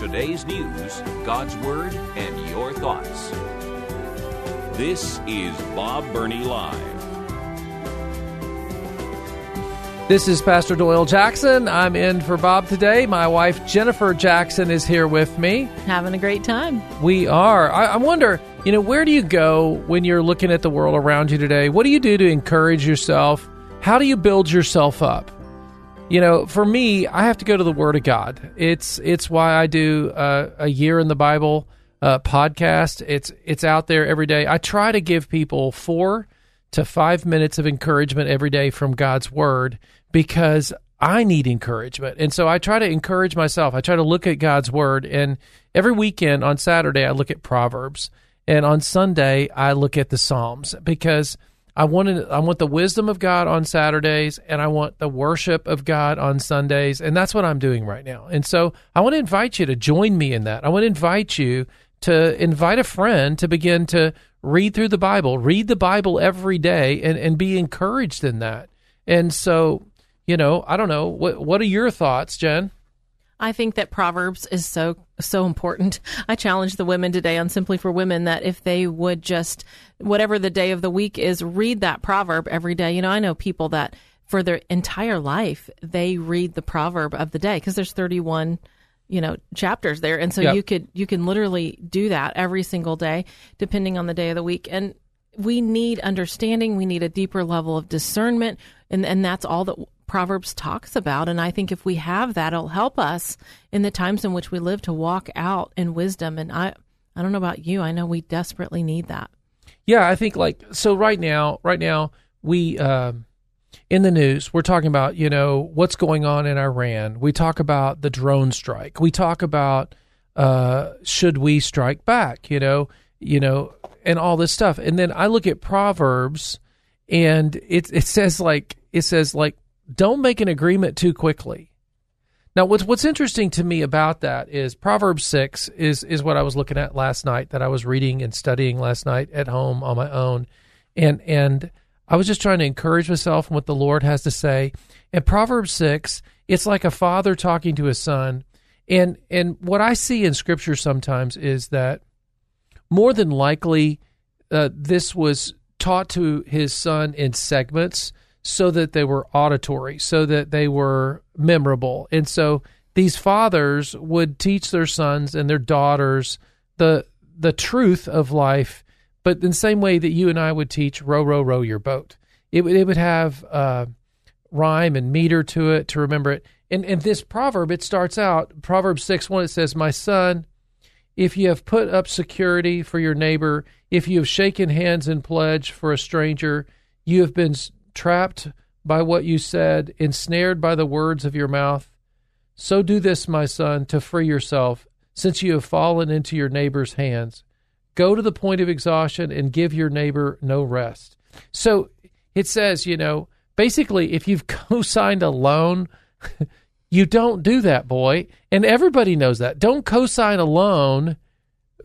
Today's news, God's Word, and your thoughts. This is Bob Burney Live. This is Pastor Doyle Jackson. I'm in for Bob today. My wife Jennifer Jackson is here with me. Having a great time. We are. I, I wonder, you know, where do you go when you're looking at the world around you today? What do you do to encourage yourself? How do you build yourself up? You know, for me, I have to go to the Word of God. It's it's why I do uh, a year in the Bible uh, podcast. It's it's out there every day. I try to give people four to five minutes of encouragement every day from God's Word because I need encouragement. And so I try to encourage myself. I try to look at God's word. And every weekend on Saturday, I look at Proverbs. And on Sunday, I look at the Psalms because I want I want the wisdom of God on Saturdays and I want the worship of God on Sundays. And that's what I'm doing right now. And so I want to invite you to join me in that. I want to invite you to invite a friend to begin to read through the Bible, read the Bible every day and, and be encouraged in that. And so you know, I don't know. What what are your thoughts, Jen? I think that Proverbs is so so important. I challenge the women today on Simply for Women that if they would just whatever the day of the week is, read that proverb every day. You know, I know people that for their entire life they read the proverb of the day because there's 31 you know chapters there and so yep. you could you can literally do that every single day depending on the day of the week and we need understanding we need a deeper level of discernment and and that's all that Proverbs talks about. And I think if we have that, it'll help us in the times in which we live to walk out in wisdom. And I, I don't know about you. I know we desperately need that. Yeah, I think like so. Right now, right now, we um, in the news we're talking about you know what's going on in Iran. We talk about the drone strike. We talk about uh, should we strike back? You know, you know, and all this stuff. And then I look at Proverbs, and it it says like it says like don't make an agreement too quickly. Now, what's what's interesting to me about that is Proverbs six is is what I was looking at last night that I was reading and studying last night at home on my own, and and I was just trying to encourage myself in what the Lord has to say. And Proverbs six, it's like a father talking to his son, and and what I see in Scripture sometimes is that more than likely uh, this was taught to his son in segments so that they were auditory, so that they were memorable. And so these fathers would teach their sons and their daughters the the truth of life, but in the same way that you and I would teach row, row, row your boat. It would it would have uh, rhyme and meter to it to remember it. And and this proverb it starts out Proverbs six one it says, "My son, if you have put up security for your neighbor, if you have shaken hands in pledge for a stranger, you have been trapped by what you said, ensnared by the words of your mouth. So do this, my son, to free yourself, since you have fallen into your neighbor's hands. Go to the point of exhaustion and give your neighbor no rest. So it says, you know, basically, if you've co signed a loan, you don't do that, boy. And everybody knows that. Don't co sign a loan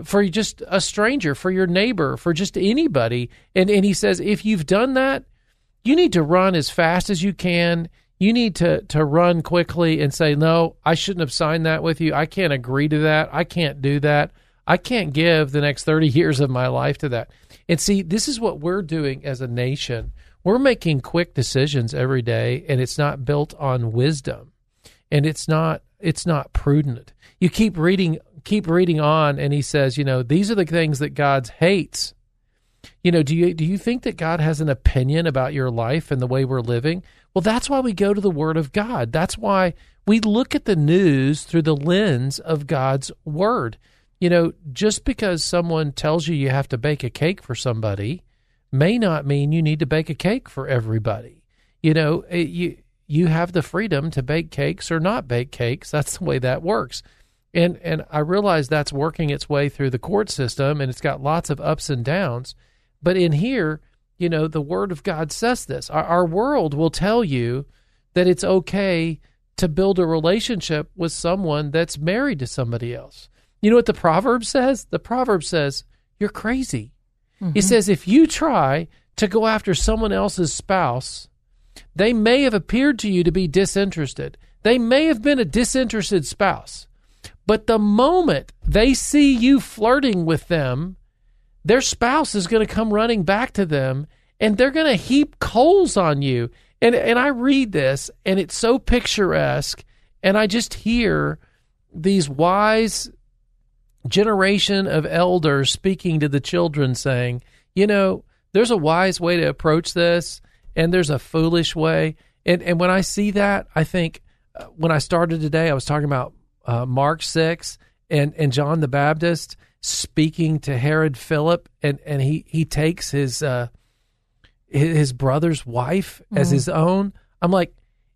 for just a stranger, for your neighbor, for just anybody. And, and he says, if you've done that, you need to run as fast as you can. You need to to run quickly and say, "No, I shouldn't have signed that with you. I can't agree to that. I can't do that. I can't give the next 30 years of my life to that." And see, this is what we're doing as a nation. We're making quick decisions every day and it's not built on wisdom. And it's not it's not prudent. You keep reading keep reading on and he says, you know, these are the things that God hates you know, do you do you think that God has an opinion about your life and the way we're living? Well, that's why we go to the word of God. That's why we look at the news through the lens of God's word. You know, just because someone tells you you have to bake a cake for somebody may not mean you need to bake a cake for everybody. You know, it, you you have the freedom to bake cakes or not bake cakes. That's the way that works. And and I realize that's working its way through the court system and it's got lots of ups and downs. But in here, you know, the word of God says this. Our, our world will tell you that it's okay to build a relationship with someone that's married to somebody else. You know what the proverb says? The proverb says, You're crazy. Mm-hmm. It says, If you try to go after someone else's spouse, they may have appeared to you to be disinterested. They may have been a disinterested spouse. But the moment they see you flirting with them, their spouse is going to come running back to them and they're going to heap coals on you. And and I read this and it's so picturesque and I just hear these wise generation of elders speaking to the children saying, you know, there's a wise way to approach this and there's a foolish way. And and when I see that, I think uh, when I started today, I was talking about uh, Mark six and and John the Baptist speaking to Herod Philip, and and he he takes his uh, his brother's wife mm-hmm. as his own. I'm like,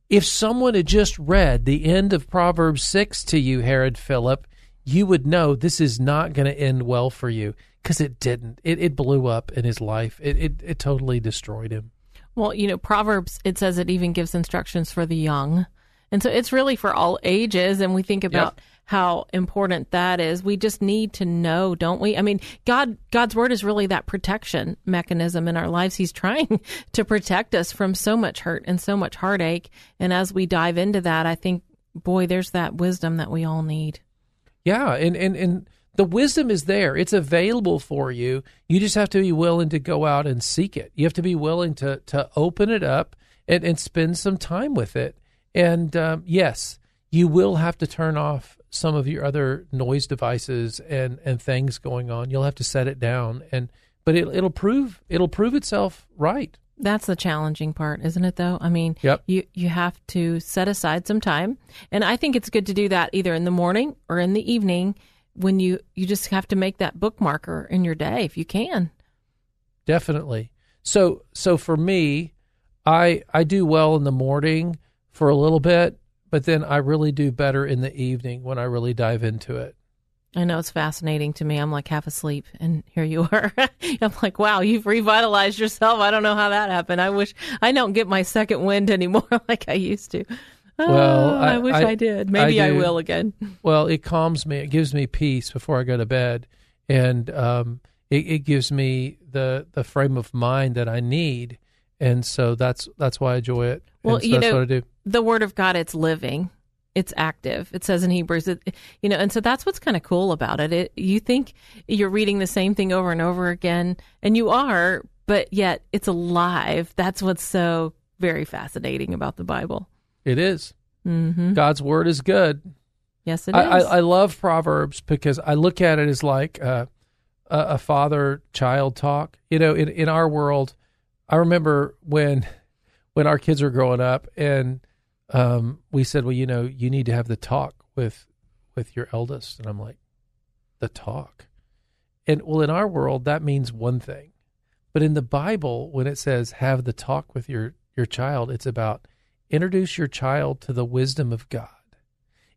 if someone had just read the end of Proverbs six to you, Herod Philip, you would know this is not going to end well for you because it didn't. It it blew up in his life. It, it it totally destroyed him. Well, you know, Proverbs, it says it even gives instructions for the young. And so it's really for all ages. And we think about yep. How important that is. We just need to know, don't we? I mean, God, God's word is really that protection mechanism in our lives. He's trying to protect us from so much hurt and so much heartache. And as we dive into that, I think, boy, there's that wisdom that we all need. Yeah. And, and, and, the wisdom is there. It's available for you. You just have to be willing to go out and seek it. You have to be willing to to open it up and, and spend some time with it. And um, yes, you will have to turn off some of your other noise devices and, and things going on. You'll have to set it down, and but it, it'll prove it'll prove itself right. That's the challenging part, isn't it? Though I mean, yep. you you have to set aside some time, and I think it's good to do that either in the morning or in the evening when you you just have to make that bookmarker in your day if you can. Definitely. So so for me, I I do well in the morning for a little bit, but then I really do better in the evening when I really dive into it. I know it's fascinating to me. I'm like half asleep, and here you are. I'm like, wow, you've revitalized yourself. I don't know how that happened. I wish I don't get my second wind anymore like I used to. Well, oh, I, I, wish I, I did. Maybe I, I, will again. Well, it calms me. It gives me peace before I go to bed, and um, it, it, gives me the the frame of mind that I need, and so that's that's why I enjoy it. Well, so you know, the Word of God, it's living, it's active. It says in Hebrews, it, you know, and so that's what's kind of cool about it. it. You think you're reading the same thing over and over again, and you are, but yet it's alive. That's what's so very fascinating about the Bible. It is. Mm-hmm. God's word is good. Yes, it I, is. I, I, love Proverbs because I look at it as like uh, a, a father child talk. You know, in, in our world, I remember when when our kids were growing up and um, we said, well, you know, you need to have the talk with with your eldest, and I'm like, the talk. And well, in our world, that means one thing, but in the Bible, when it says have the talk with your your child, it's about introduce your child to the wisdom of God.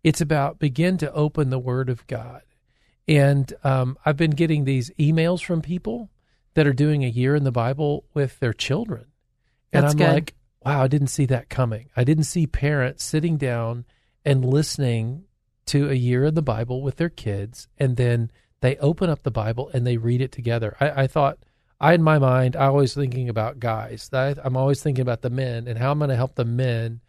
It's about begin to open the Word of God. And um, I've been getting these emails from people that are doing a year in the Bible with their children. And That's I'm good. like, wow, I didn't see that coming. I didn't see parents sitting down and listening to a year in the Bible with their kids. And then they open up the Bible and they read it together. I, I thought, I, in my mind, I always thinking about guys. I, am always thinking about the men and how I'm going to help the men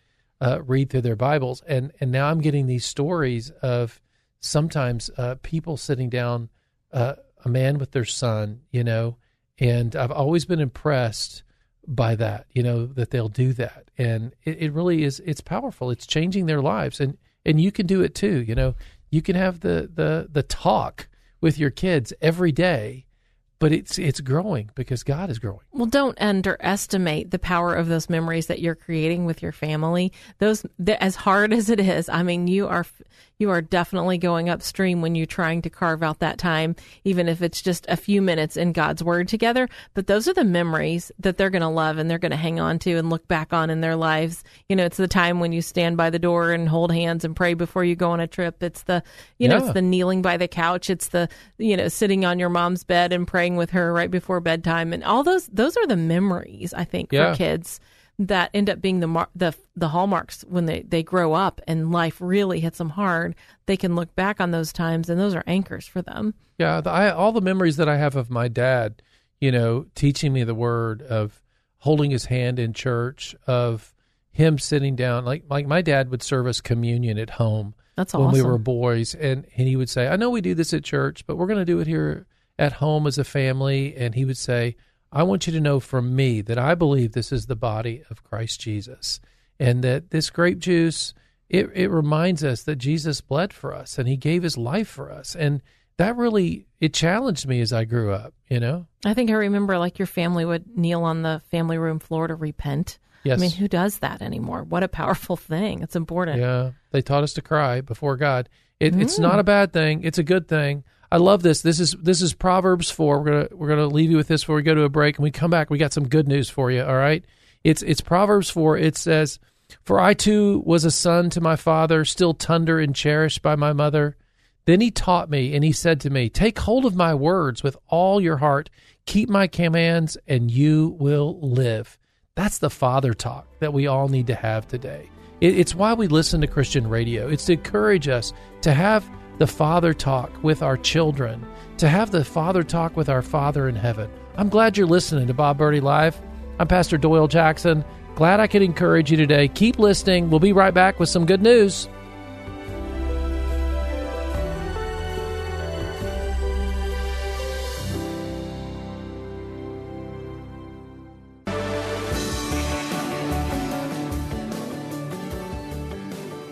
uh, read through their Bibles. And and now I'm getting these stories of sometimes uh, people sitting down, uh, a man with their son, you know, and I've always been impressed by that, you know, that they'll do that, and it, it really is. It's powerful. It's changing their lives, and and you can do it too. You know, you can have the the the talk with your kids every day but it's it's growing because God is growing. Well, don't underestimate the power of those memories that you're creating with your family. Those the, as hard as it is, I mean, you are you are definitely going upstream when you're trying to carve out that time, even if it's just a few minutes in God's Word together. But those are the memories that they're going to love and they're going to hang on to and look back on in their lives. You know, it's the time when you stand by the door and hold hands and pray before you go on a trip. It's the, you know, it's the kneeling by the couch. It's the, you know, sitting on your mom's bed and praying with her right before bedtime. And all those, those are the memories, I think, Yeah. for kids that end up being the mar- the the hallmarks when they they grow up and life really hits them hard. They can look back on those times, and those are anchors for them. Yeah, the, I, all the memories that I have of my dad, you know, teaching me the word of holding his hand in church, of him sitting down, like like my dad would serve us communion at home That's when awesome. we were boys, and and he would say, "I know we do this at church, but we're going to do it here at home as a family." And he would say, "I want you to know from me that I believe this is the body of Christ Jesus, and that this grape juice." It, it reminds us that Jesus bled for us and he gave his life for us. And that really it challenged me as I grew up, you know? I think I remember like your family would kneel on the family room floor to repent. Yes. I mean, who does that anymore? What a powerful thing. It's important. Yeah, they taught us to cry before God. It, It's not mm. a bad thing. It's a good thing. I love this. This is this is Proverbs four. We're gonna we're gonna leave you with this before we go to a break, and we come back. We got some good news for you. All right. It's it's Proverbs four. It says, "For I too was a son to my father, still tender and cherished by my mother. Then he taught me, and he said to me, Take hold of my words with all your heart. Keep my commands, and you will live." That's the father talk that we all need to have today. It, it's why we listen to Christian radio. It's to encourage us to have the father talk with our children, to have the father talk with our Father in heaven. I'm glad you're listening to Bob Burney Live. I'm Pastor Doyle Jackson. Glad I could encourage you today. Keep listening. We'll be right back with some good news.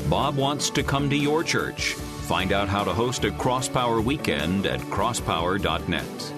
Bob wants to come to your church. Find out how to host a Crosspower weekend at crosspower.net.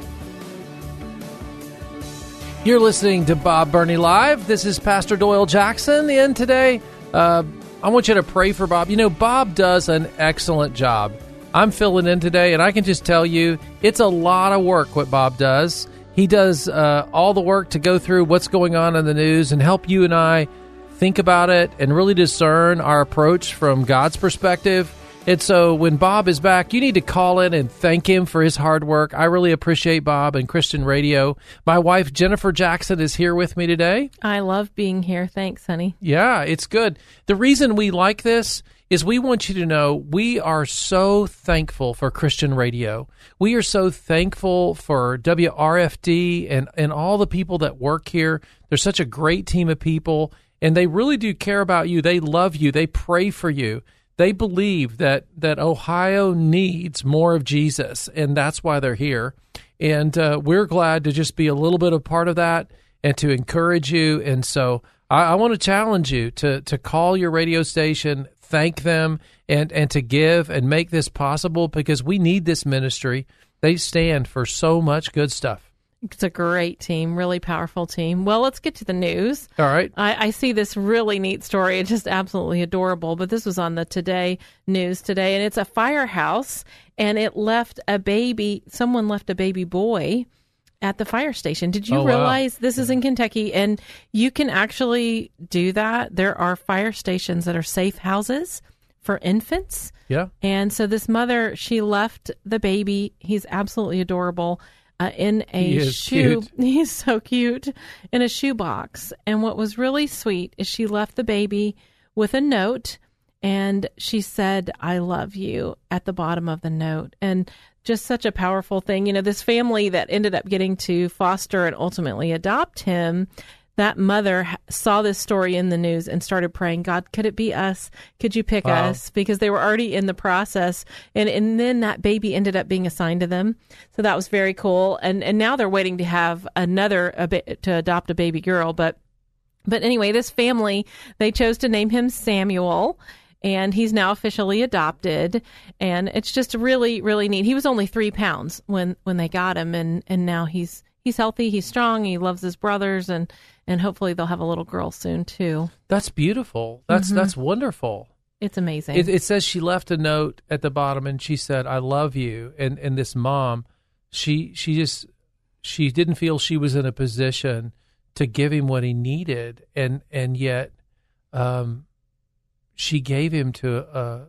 You're listening to Bob Burney Live. This is Pastor Doyle Jackson. And today, uh, I want you to pray for Bob. You know, Bob does an excellent job. I'm filling in today, and I can just tell you it's a lot of work what Bob does. He does uh, all the work to go through what's going on in the news and help you and I think about it and really discern our approach from God's perspective. And so when Bob is back, you need to call in and thank him for his hard work. I really appreciate Bob and Christian Radio. My wife, Jennifer Jackson, is here with me today. I love being here. Thanks, honey. Yeah, it's good. The reason we like this is we want you to know we are so thankful for Christian radio. We are so thankful for WRFD and, and all the people that work here. They're such a great team of people, and they really do care about you. They love you, they pray for you. They believe that, that Ohio needs more of Jesus, and that's why they're here. And uh, we're glad to just be a little bit of part of that and to encourage you. And so I, I want to challenge you to to call your radio station, thank them, and and to give and make this possible because we need this ministry. They stand for so much good stuff. It's a great team, really powerful team. Well, let's get to the news. All right. I, I see this really neat story. It's just absolutely adorable. But this was on the Today News today, and it's a firehouse, and it left a baby. Someone left a baby boy at the fire station. Did you Oh, wow. realize this is in mm-hmm. Kentucky, and you can actually do that? There are fire stations that are safe houses for infants. Yeah. And so this mother, she left the baby. He's absolutely adorable. Uh, in a He shoe, cute. he's so cute in a shoebox. And what was really sweet is she left the baby with a note, and she said, "I love you" at the bottom of the note. And just such a powerful thing. You know, this family that ended up getting to foster and ultimately adopt him that mother saw this story in the news and started praying, God, could it be us? Could you pick Wow. us? Because they were already in the process. And, and then that baby ended up being assigned to them. So that was very cool. And, and now they're waiting to have another, a bit, to adopt a baby girl. But, but anyway, this family, they chose to name him Samuel. And he's now officially adopted, and it's just really, really neat. He was only three pounds when when they got him, and and now he's he's healthy, he's strong, he loves his brothers, and and hopefully they'll have a little girl soon too. That's beautiful. That's Mm-hmm. that's wonderful. It's amazing. It, it says she left a note at the bottom, and she said, "I love you." And and this mom, she she just she didn't feel she was in a position to give him what he needed, and and yet, um, she gave him to a.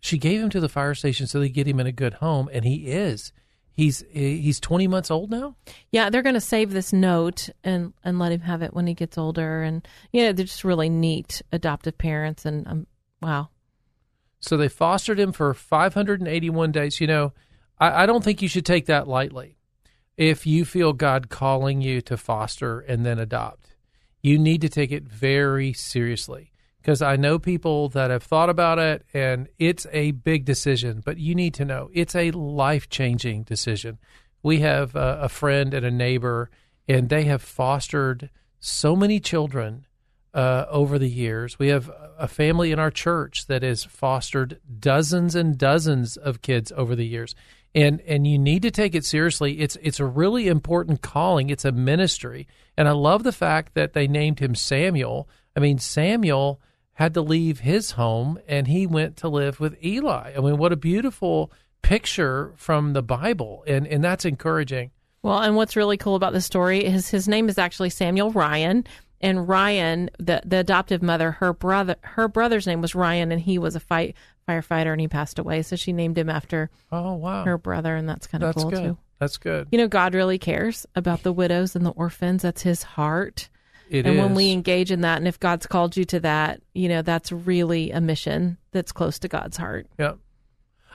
she gave him to the fire station so they get him in a good home, and he is. He's he's 20 months old now. Yeah, they're going to save this note and and let him have it when he gets older. And you know, they're just really neat adoptive parents. And um, wow. So they fostered him for 581 days. You know, I, I don't think you should take that lightly. If you feel God calling you to foster and then adopt, you need to take it very seriously because I know people that have thought about it and it's a big decision, but you need to know it's a life changing decision. We have a, a, friend and a neighbor, and they have fostered so many children uh, over the years. We have a family in our church that has fostered dozens and dozens of kids over the years. And and you need to take it seriously. It's it's a really important calling. It's a ministry. And I love the fact that they named him Samuel. I mean, Samuel had to leave his home and he went to live with Eli. I mean, what a beautiful picture from the Bible. And, and that's encouraging. Well, and what's really cool about the story is his name is actually Samuel Ryan. And Ryan, the the adoptive mother, her brother, her brother's name was Ryan, and he was a fight firefighter, and he passed away. So she named him after oh wow her brother, and that's kind of cool good. too. That's good. You know, God really cares about the widows and the orphans. That's His heart. It and is. when we engage in that, and if God's called you to that, you know, that's really a mission that's close to God's heart. Yeah.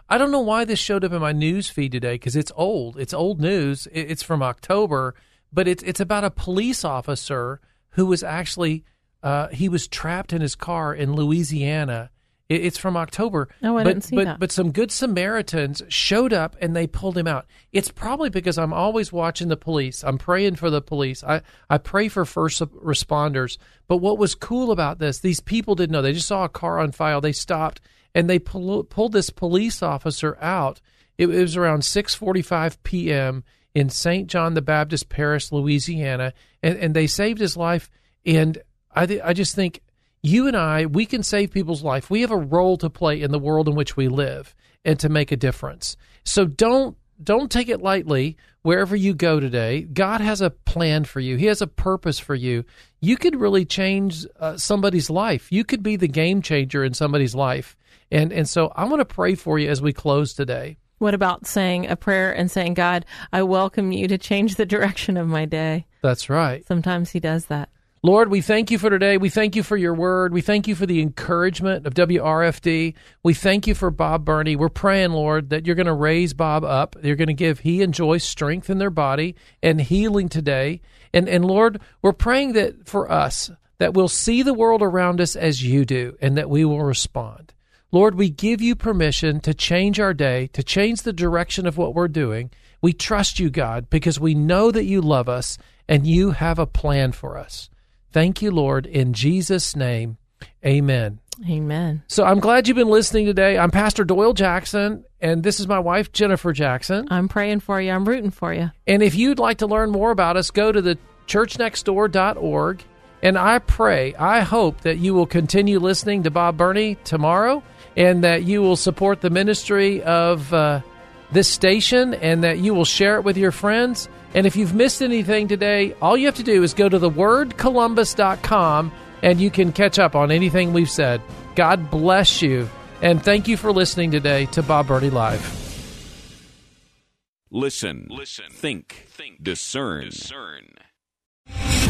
I don't know why this showed up in my news feed today because it's old. It's old news. It's from October, but it's it's about a police officer who was actually uh, he was trapped in his car in Louisiana it's from October. Oh, I but, didn't see but, that. But some good Samaritans showed up and they pulled him out. It's probably because I'm always watching the police. I'm praying for the police. I, I pray for first responders. But what was cool about this, these people didn't know. They just saw a car on fire. They stopped and they pull, pulled this police officer out. It, it was around 6:45 p.m. in St. John the Baptist Parish, Louisiana, and, and they saved his life. And I, th- I just think you and I, we can save people's life. We have a role to play in the world in which we live and to make a difference. So don't don't take it lightly wherever you go today. God has a plan for you. He has a purpose for you. You could really change uh, somebody's life. You could be the game changer in somebody's life. And and so I want to pray for you as we close today. What about saying a prayer and saying, God, I welcome you to change the direction of my day? That's right. Sometimes he does that. Lord, we thank you for today. We thank you for your word. We thank you for the encouragement of WRFD. We thank you for Bob Burney. We're praying, Lord, that you're going to raise Bob up. You're going to give he and Joy strength in their body and healing today. And and Lord, we're praying that for us that we'll see the world around us as you do and that we will respond. Lord, we give you permission to change our day, to change the direction of what we're doing. We trust you, God, because we know that you love us and you have a plan for us. Thank you, Lord. In Jesus' name, amen. Amen. So I'm glad you've been listening today. I'm Pastor Doyle Jackson, and this is my wife, Jennifer Jackson. I'm praying for you. I'm rooting for you. And if you'd like to learn more about us, go to the churchnextdoor.org. And I pray, I hope that you will continue listening to Bob Burney tomorrow and that you will support the ministry of uh, this station and that you will share it with your friends. And if you've missed anything today, all you have to do is go to thewordcolumbus.com and you can catch up on anything we've said. God bless you. And thank you for listening today to Bob Burney Live. Listen, listen, think, think, discern, discern.